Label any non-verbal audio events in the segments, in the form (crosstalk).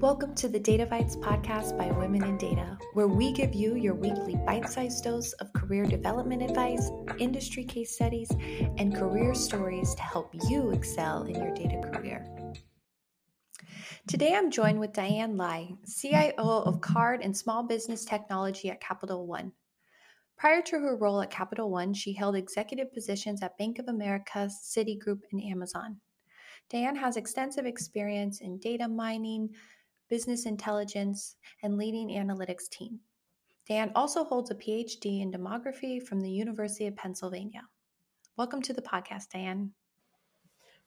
Welcome to the Data Bites podcast by Women in Data, where we give you your weekly bite sized dose of career development advice, industry case studies, and career stories to help you excel in your data career. Today I'm joined with Diane Lye, CIO of Card and Small Business Technology at Capital One. Prior to her role at Capital One, she held executive positions at Bank of America, Citigroup, and Amazon. Diane has extensive experience in data mining, business intelligence, and leading analytics team. Diane also holds a PhD in demography from the University of Pennsylvania. Welcome to the podcast, Diane.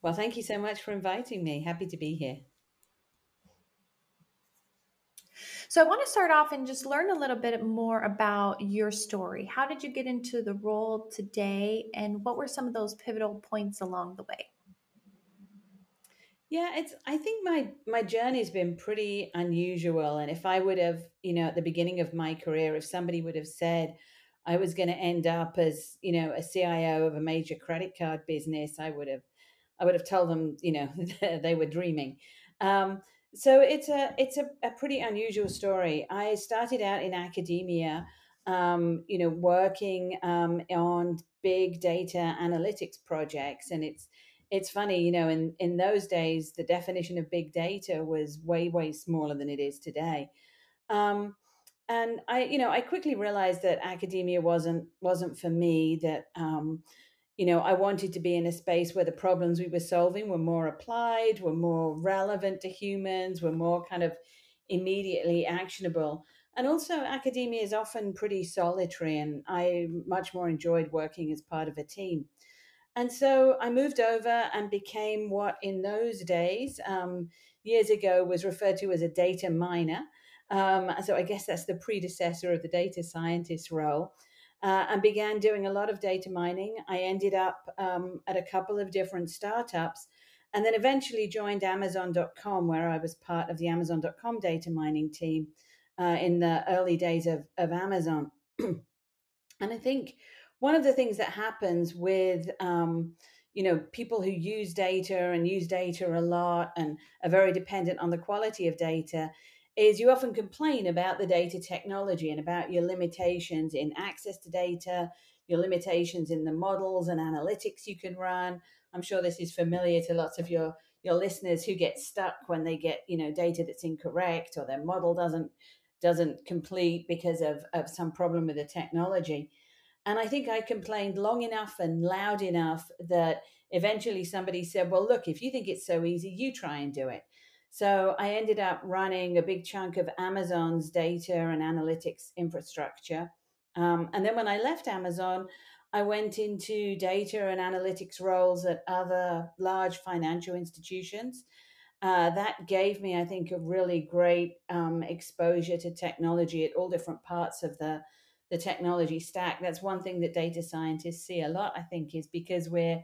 Well, thank you so much for inviting me. Happy to be here. So, I want to start off and just learn a little bit more about your story. How did you get into the role today, and what were some of those pivotal points along the way? Yeah, it's I think my my journey's been pretty unusual and if I would have, you know, at the beginning of my career if somebody would have said I was going to end up as, you know, a CIO of a major credit card business, I would have I would have told them, you know, (laughs) they were dreaming. Um, so it's a it's a, a pretty unusual story. I started out in academia, um, you know, working um, on big data analytics projects, and it's it's funny, you know, in, in those days, the definition of big data was way, way smaller than it is today. Um, and I, you know, I quickly realized that academia wasn't wasn't for me. That um, you know, I wanted to be in a space where the problems we were solving were more applied, were more relevant to humans, were more kind of immediately actionable. And also, academia is often pretty solitary, and I much more enjoyed working as part of a team. And so I moved over and became what in those days, um, years ago, was referred to as a data miner. Um, so I guess that's the predecessor of the data scientist role. Uh, and began doing a lot of data mining. I ended up um, at a couple of different startups and then eventually joined Amazon.com, where I was part of the Amazon.com data mining team uh, in the early days of, of Amazon. (clears throat) and I think one of the things that happens with um, you know people who use data and use data a lot and are very dependent on the quality of data is you often complain about the data technology and about your limitations in access to data your limitations in the models and analytics you can run. I'm sure this is familiar to lots of your your listeners who get stuck when they get you know data that's incorrect or their model doesn't doesn't complete because of, of some problem with the technology and I think I complained long enough and loud enough that eventually somebody said, Well, look, if you think it's so easy, you try and do it. So I ended up running a big chunk of Amazon's data and analytics infrastructure. Um, and then when I left Amazon, I went into data and analytics roles at other large financial institutions. Uh, that gave me, I think, a really great um, exposure to technology at all different parts of the the technology stack. That's one thing that data scientists see a lot, I think, is because we're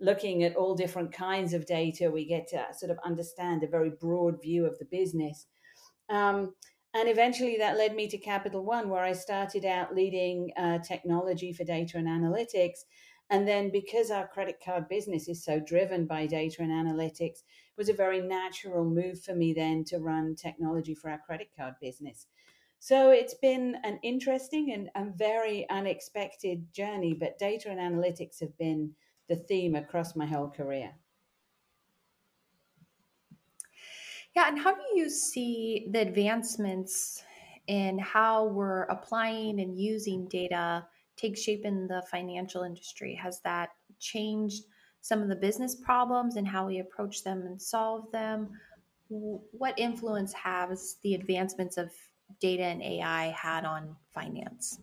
looking at all different kinds of data, we get to sort of understand a very broad view of the business. Um, and eventually that led me to Capital One, where I started out leading uh, technology for data and analytics. And then because our credit card business is so driven by data and analytics, it was a very natural move for me then to run technology for our credit card business. So it's been an interesting and, and very unexpected journey, but data and analytics have been the theme across my whole career. Yeah, and how do you see the advancements in how we're applying and using data take shape in the financial industry? Has that changed some of the business problems and how we approach them and solve them? What influence has the advancements of data and AI had on finance?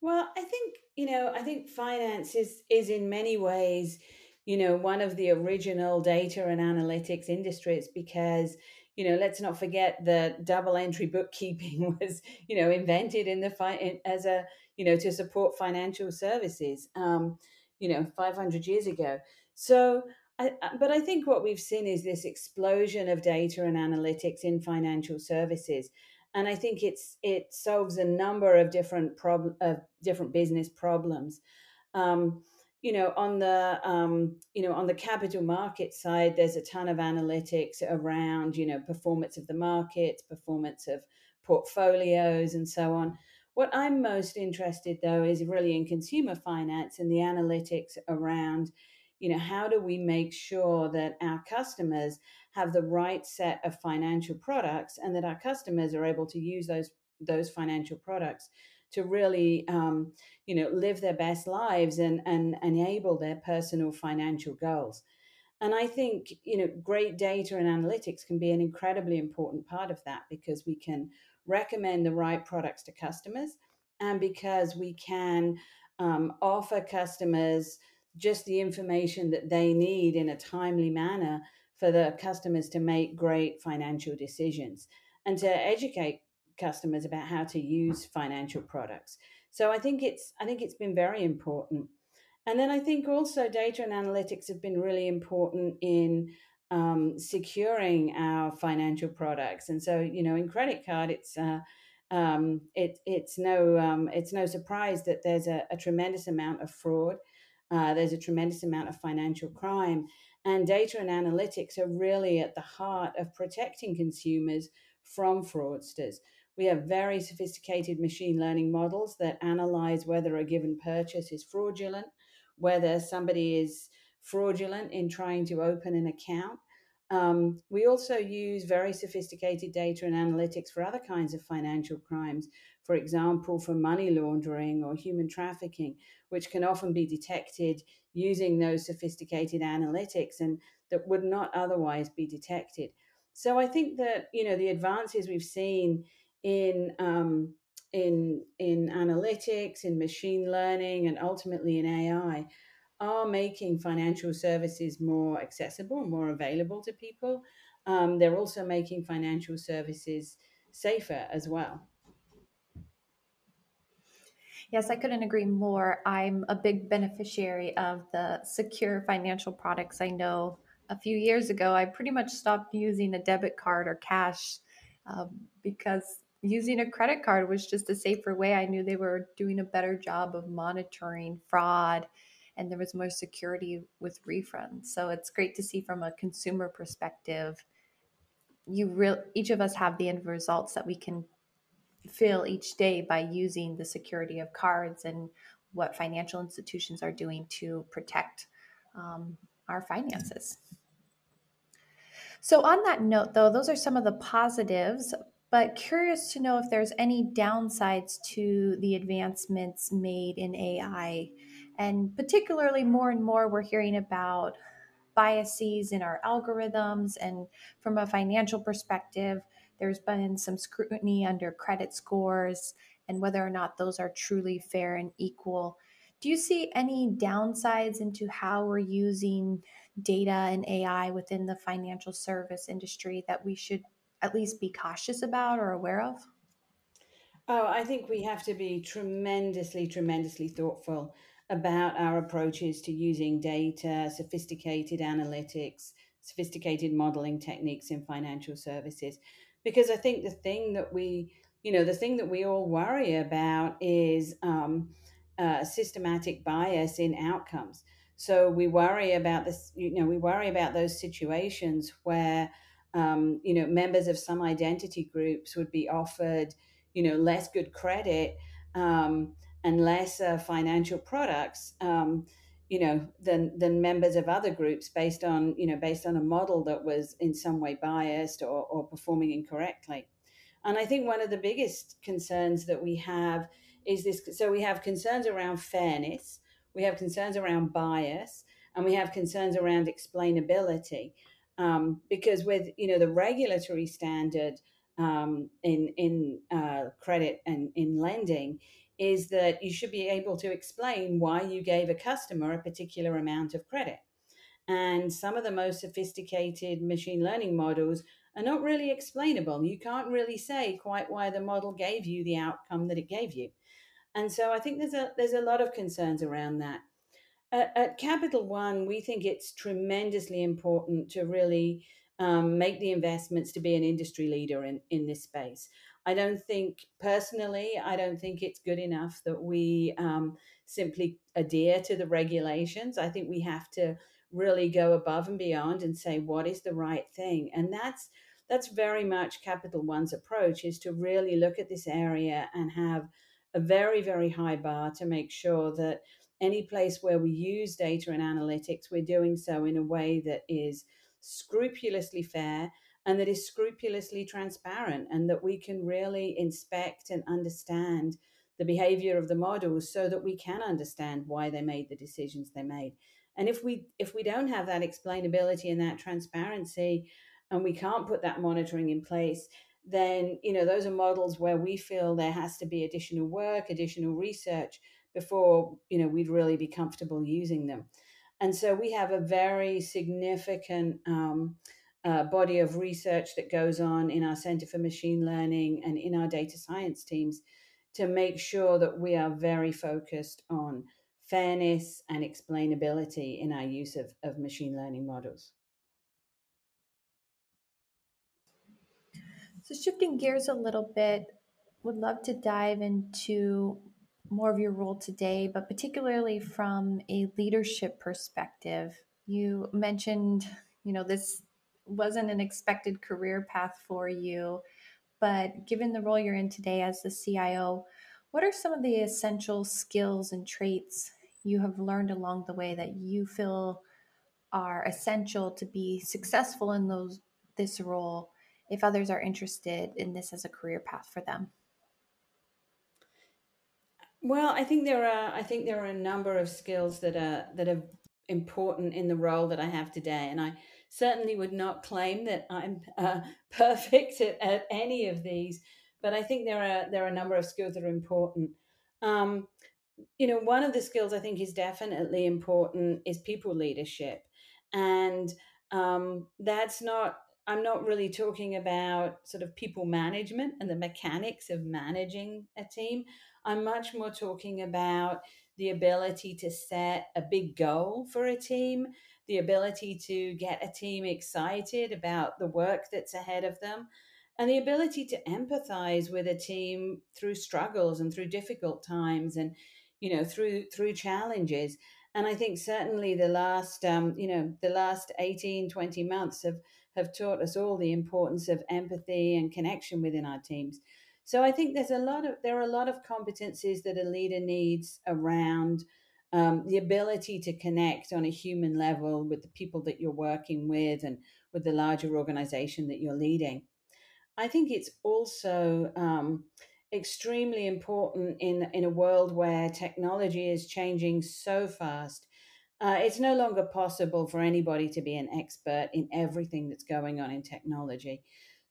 Well, I think, you know, I think finance is is in many ways, you know, one of the original data and analytics industries because you know, let's not forget that double entry bookkeeping (laughs) was, you know, invented in the fi- as a, you know, to support financial services, um, you know, 500 years ago. So I, but I think what we've seen is this explosion of data and analytics in financial services, and I think it's it solves a number of different problem of different business problems. Um, you know on the um, you know on the capital market side there's a ton of analytics around you know performance of the markets performance of portfolios and so on what i'm most interested though is really in consumer finance and the analytics around you know how do we make sure that our customers have the right set of financial products and that our customers are able to use those those financial products to really um, you know live their best lives and, and enable their personal financial goals. And i think you know great data and analytics can be an incredibly important part of that because we can recommend the right products to customers and because we can um, offer customers just the information that they need in a timely manner for the customers to make great financial decisions and to educate customers about how to use financial products. So I think it's I think it's been very important. And then I think also data and analytics have been really important in um, securing our financial products. And so you know, in credit card, it's uh, um, it, it's no um, it's no surprise that there's a, a tremendous amount of fraud. Uh, there's a tremendous amount of financial crime, and data and analytics are really at the heart of protecting consumers from fraudsters. We have very sophisticated machine learning models that analyze whether a given purchase is fraudulent, whether somebody is fraudulent in trying to open an account. Um, we also use very sophisticated data and analytics for other kinds of financial crimes, for example, for money laundering or human trafficking, which can often be detected using those sophisticated analytics and that would not otherwise be detected. So I think that you know the advances we've seen in um, in in analytics, in machine learning, and ultimately in AI are making financial services more accessible, more available to people. Um, they're also making financial services safer as well. Yes, I couldn't agree more. I'm a big beneficiary of the secure financial products. I know a few years ago, I pretty much stopped using a debit card or cash um, because using a credit card was just a safer way. I knew they were doing a better job of monitoring fraud and there was more security with refunds. So it's great to see from a consumer perspective. You real each of us have the end results that we can feel each day by using the security of cards and what financial institutions are doing to protect um, our finances. So, on that note, though, those are some of the positives, but curious to know if there's any downsides to the advancements made in AI. And particularly, more and more, we're hearing about biases in our algorithms. And from a financial perspective, there's been some scrutiny under credit scores and whether or not those are truly fair and equal. Do you see any downsides into how we're using data and AI within the financial service industry that we should at least be cautious about or aware of? Oh, I think we have to be tremendously, tremendously thoughtful about our approaches to using data, sophisticated analytics, sophisticated modeling techniques in financial services. Because I think the thing that we, you know, the thing that we all worry about is um, uh, systematic bias in outcomes. So we worry about this, you know, we worry about those situations where um, you know, members of some identity groups would be offered, you know, less good credit um, and less uh, financial products, um, you know, than than members of other groups based on, you know, based on a model that was in some way biased or, or performing incorrectly. And I think one of the biggest concerns that we have is this. So we have concerns around fairness, we have concerns around bias, and we have concerns around explainability um, because with you know the regulatory standard um, in in uh, credit and in lending is that you should be able to explain why you gave a customer a particular amount of credit. And some of the most sophisticated machine learning models are not really explainable. You can't really say quite why the model gave you the outcome that it gave you. And so I think there's a there's a lot of concerns around that at, Capital One, we think it's tremendously important to really um, make the investments to be an industry leader in, in this space. I don't think, personally, I don't think it's good enough that we um, simply adhere to the regulations. I think we have to really go above and beyond and say what is the right thing, and that's that's very much Capital One's approach is to really look at this area and have a very very high bar to make sure that any place where we use data and analytics, we're doing so in a way that is scrupulously fair and that is scrupulously transparent and that we can really inspect and understand the behavior of the models so that we can understand why they made the decisions they made. And if we if we don't have that explainability and that transparency and we can't put that monitoring in place then you know those are models where we feel there has to be additional work additional research before you know we'd really be comfortable using them. And so we have a very significant um, uh, body of research that goes on in our Center for Machine Learning and in our data science teams to make sure that we are very focused on fairness and explainability in our use of, of machine learning models. So, shifting gears a little bit, would love to dive into more of your role today, but particularly from a leadership perspective. You mentioned, you know, this wasn't an expected career path for you, but given the role you're in today as the CIO, what are some of the essential skills and traits you have learned along the way that you feel are essential to be successful in those this role if others are interested in this as a career path for them? Well, I think there are I think there are a number of skills that are that are important in the role that I have today and I certainly would not claim that I'm uh, (laughs) perfect at, at, any of these, but I think there are there are a number of skills that are important. Um, you know, one of the skills I think is definitely important is people leadership, and um, that's not. I'm not really talking about sort of people management and the mechanics of managing a team. I'm much more talking about the ability to set a big goal for a team the ability to get a team excited about the work that's ahead of them, and the ability to empathize with a team through struggles and through difficult times and you know through through challenges. And i think certainly the last um, you know the last 18 20 months have have taught us all the importance of empathy and connection within our teams so i think there's a lot of there are a lot of competencies that a leader needs around um, the ability to connect on a human level with the people that you're working with and with the larger organization that you're leading. I think it's also um, extremely important in, in a world where technology is changing so fast. Uh, it's no longer possible for anybody to be an expert in everything that's going on in technology.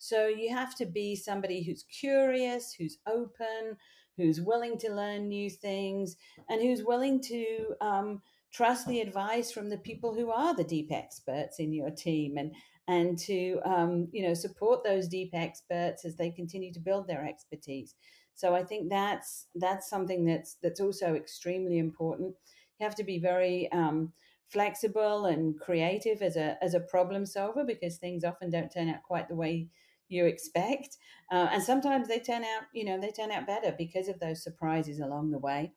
So you have to be somebody who's curious, who's open, who's willing to learn new things, and who's willing to um, trust the advice from the people who are the deep experts in your team and and to um, you know support those deep experts as they continue to build their expertise. So i think that's that's something that's that's also extremely important. You have to be very um, flexible and creative as a as a problem solver because things often don't turn out quite the way you expect. Uh, and sometimes they turn out, you know, they turn out better because of those surprises along the way.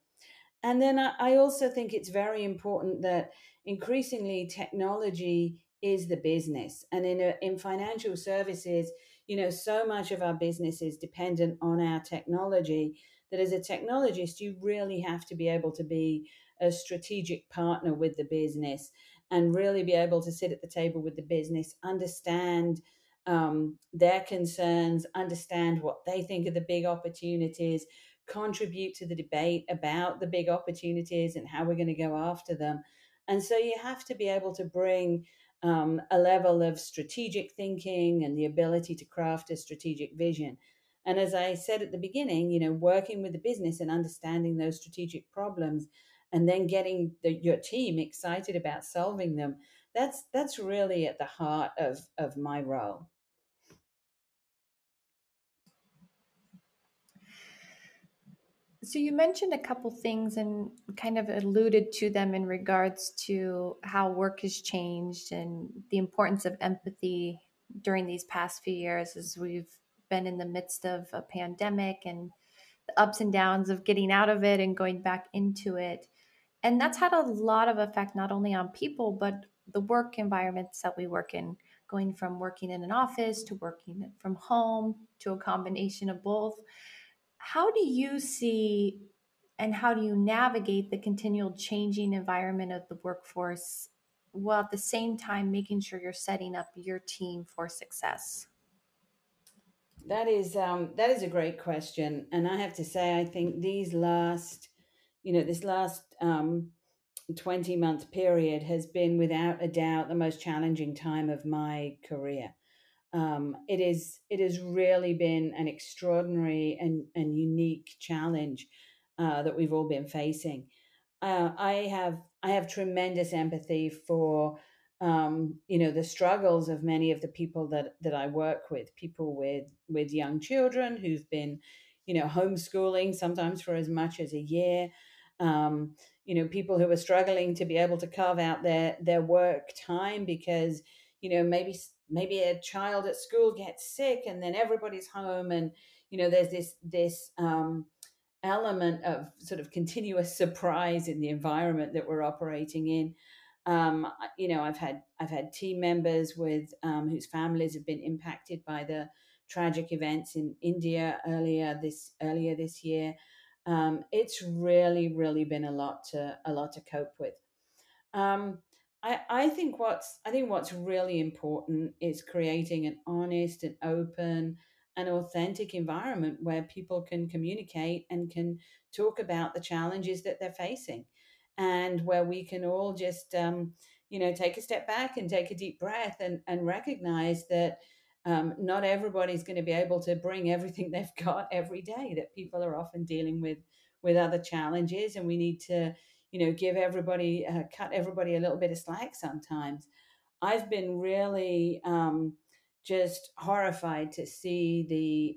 And then I, I also think it's very important that increasingly technology is the business. And in, a, in financial services, you know, so much of our business is dependent on our technology that as a technologist, you really have to be able to be a strategic partner with the business and really be able to sit at the table with the business, understand um, their concerns, understand what they think are the big opportunities, contribute to the debate about the big opportunities and how we're going to go after them. And so you have to be able to bring um, a level of strategic thinking and the ability to craft a strategic vision. And as I said at the beginning, you know, working with the business and understanding those strategic problems and then getting the, your team excited about solving them that's that's really at the heart of of my role So you mentioned a couple things and kind of alluded to them in regards to how work has changed and the importance of empathy during these past few years as we've been in the midst of a pandemic and the ups and downs of getting out of it and going back into it. And that's had a lot of effect not only on people, but the work environments that we work in, going from working in an office to working from home to a combination of both. How do you see and how do you navigate the continual changing environment of the workforce while at the same time making sure you're setting up your team for success? That is um, that is a great question, and I have to say, I think these last, you know, this last um, twenty month period has been without a doubt the most challenging time of my career. Um, it is it has really been an extraordinary and, and unique challenge uh, that we've all been facing. Uh, I have I have tremendous empathy for um, you know the struggles of many of the people that that I work with, people with with young children who've been you know homeschooling sometimes for as much as a year. Um, you know people who are struggling to be able to carve out their their work time because you know maybe maybe a child at school gets sick and then everybody's home and you know there's this this um, element of sort of continuous (laughs) surprise in the environment that we're operating in. Um, you know, I've had I've had team members with um, whose families have been impacted by the tragic events in India earlier this earlier this year. Um, it's really really been a lot to a lot to cope with. I, I think what's I think what's really important is creating an honest and open and authentic environment where people can communicate and can talk about the challenges that they're facing. And where we can all just um, you know take a step back and take a deep breath and, and recognize that um, not everybody's going to be able to bring everything (laughs) they've got every day that people are often dealing with with other challenges and we need to you know give everybody uh, cut everybody a little bit of slack sometimes. I've been really um, just horrified to see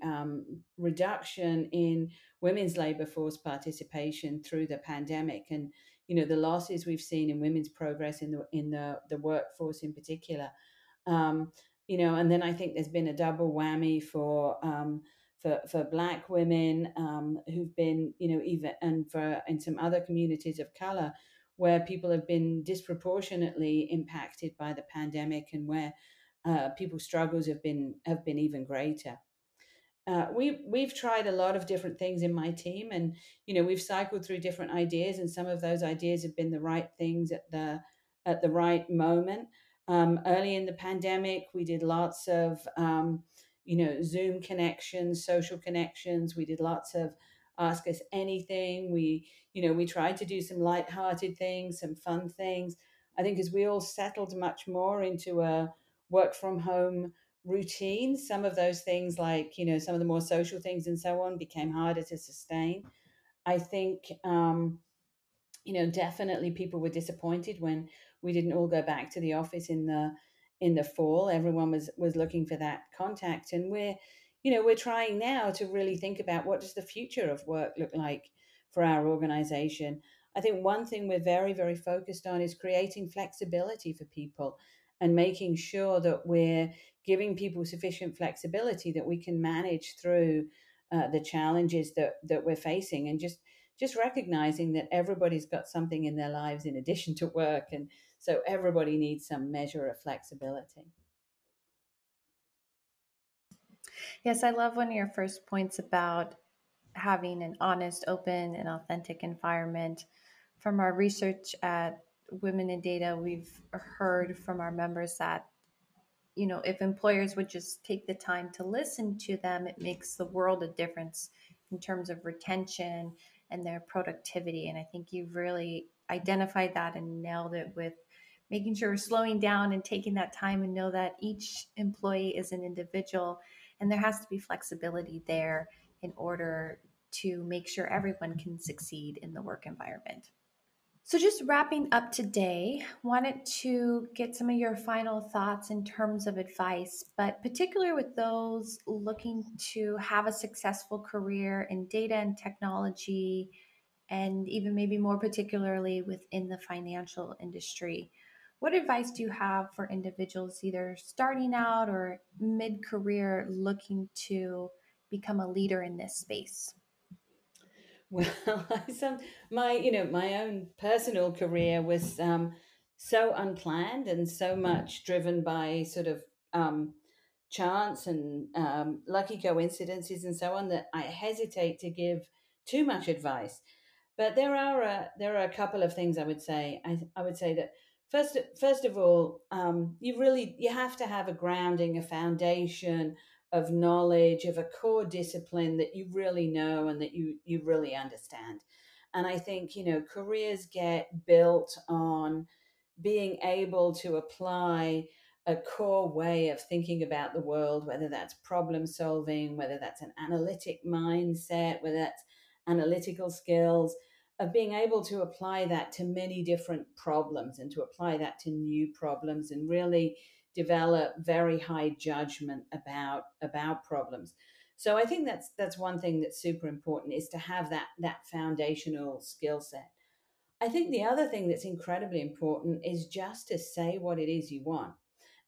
the um, reduction in women's labor force participation through the pandemic and you know the losses we've seen in women's progress in the in the, the workforce in particular. Um, you know and then i think there's been a double whammy for um, for, for black women um, who've been you know even and for in some other communities of color where people have been disproportionately impacted by the pandemic and where uh, people's struggles have been have been even greater. Uh, we we've tried a lot of different things in my team, and you know we've cycled through different ideas, and some of those ideas have been the right things at the at the right moment. Um, early in the pandemic, we did lots of um, you know Zoom connections, social connections. We did lots of ask us anything. We you know we tried to do some light-hearted things, some fun things. I think as we all settled much more into a work from home routine, some of those things, like, you know, some of the more social things and so on, became harder to sustain. I think, um, you know, definitely people were disappointed when we didn't all go back to the office in the in the fall. Everyone was was looking for that contact, and we're, you know, we're trying now to really think about what does the future of work look like for our organization. I think one thing we're very very focused on is creating flexibility for people and making sure that we're giving people sufficient flexibility that we can manage through uh, the challenges that that we're facing and just just recognizing that everybody's got something in their lives in addition to work and so everybody needs some measure of flexibility yes i love one of your first points about having an honest open and authentic environment from our research at women in data, we've heard from our members that, you know, if employers would just take the time to listen to them, it makes the world a difference in terms of retention and their productivity. And I think you've really identified that and nailed it with making sure we're slowing down and taking that time and know that each employee is an individual and there has to be flexibility there in order to make sure everyone can succeed in the work environment. So, just wrapping up today, wanted to get some of your final thoughts in terms of advice, but particularly with those looking to have a successful career in data and technology, and even maybe more particularly within the financial industry. What advice do you have for individuals either starting out or mid career looking to become a leader in this space? Well, (laughs) some my you know my own personal career was um, so unplanned and so much driven by sort of um, chance and um, lucky coincidences and so on that I hesitate to give too much advice. But there are a, there are a couple of things I would say. I, I would say that first first of all, um, you really you have to have a grounding, a foundation of knowledge, of a core discipline that you really know and that you you really understand. And I think you know careers get built on being able to apply a core way of thinking about the world, whether that's problem solving, whether that's an analytic mindset, whether that's analytical skills, of being able to apply that to many different problems and to apply that to new problems and really develop very high judgment about about problems. So I think that's that's one thing that's super important is to have that that foundational skill set. I think the other thing that's incredibly important is just to say what it is you want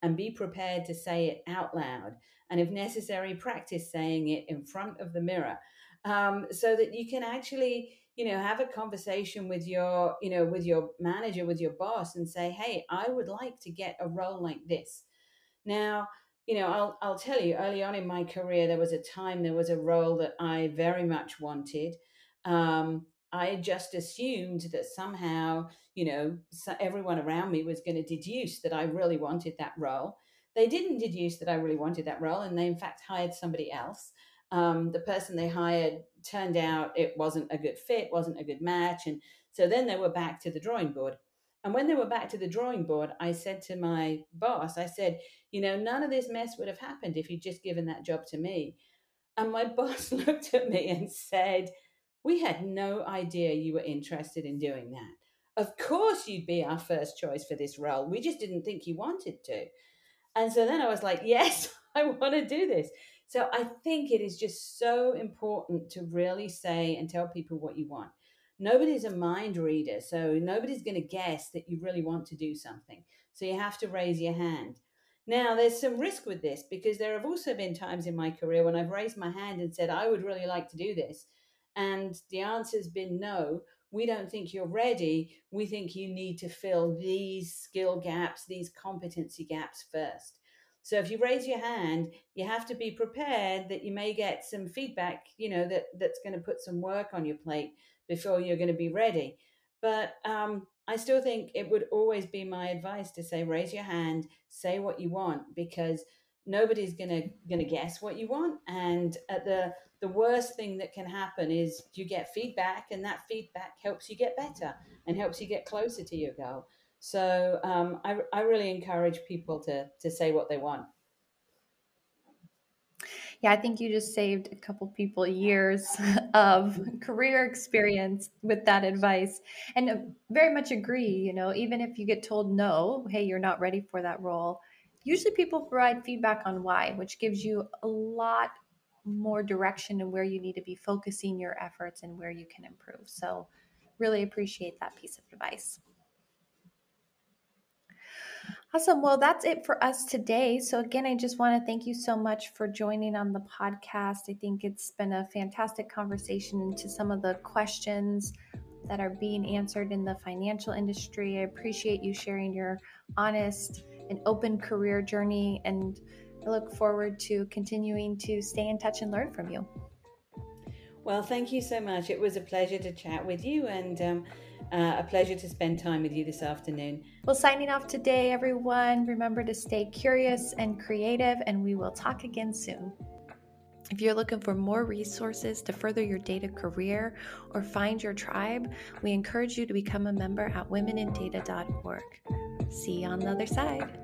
and be prepared to say it out loud. And if necessary, practice saying it in front of the mirror um, so that you can actually you know have a conversation with your you know with your manager with your boss and say hey i would like to get a role like this. Now you know i'll i'll tell you early on in my career there was a time there was a role that i very much wanted. Um, i just assumed that somehow you know everyone around me was going to deduce that i really wanted that role. They didn't deduce that i really wanted that role and they in fact hired somebody else um, the person they hired turned out it wasn't a good fit, wasn't a good match. And so then they were back to the drawing board. And when they were back to the drawing board, I said to my boss, I said, you know, none of this mess would have happened if you'd just given that job to me. And my (laughs) boss looked at me and said, we had no idea you were interested in doing that. Of course, you'd be our first choice for this role. We just didn't think you wanted to. And so then I was like, yes, (laughs) I want to do this. So I think it is just so important to really say and tell people what you want. Nobody's a mind reader, so nobody's going to guess that you really want to do something. So you have to raise your hand. Now, there's some risk with this because there have also been times in my career when I've raised my hand and said, I would really like to do this. And the answer's been no, we don't think you're ready. We think you need to fill these skill gaps, these competency gaps first. So if you raise your hand, you have to be prepared that you may get some feedback, you know, that that's going to put some work on your plate before you're going to be ready. But um, I still think it would always be my advice to say, raise your hand, say what you want, because nobody's gonna gonna guess what you want. And at the the worst thing that can happen is you get feedback, and that feedback helps you get better and helps you get closer to your goal. So um, I, I really encourage people to to say what they want. Yeah, I think you just saved a couple people years (laughs) of career experience with that advice. And very much agree, you know, even if you get told no, hey, you're not ready for that role, usually people provide feedback on why, which gives you a lot more direction and where you need to be focusing your efforts and where you can improve. So, really appreciate that piece of advice. Awesome. Well, that's it for us today. So, again, I just want to thank you so much for joining on the podcast. I think it's been a fantastic conversation into some of the questions that are being answered in the financial industry. I appreciate you sharing your honest and open career journey, and I look forward to continuing to stay in touch and learn from you. Well, thank you so much. It was a pleasure to chat with you, and um, uh, a pleasure to spend time with you this afternoon. Well, signing off today, everyone. Remember to stay curious and creative, and we will talk again soon. If you're looking for more resources to further your data career or find your tribe, we encourage you to become a member at womenindata.org. See you on the other side.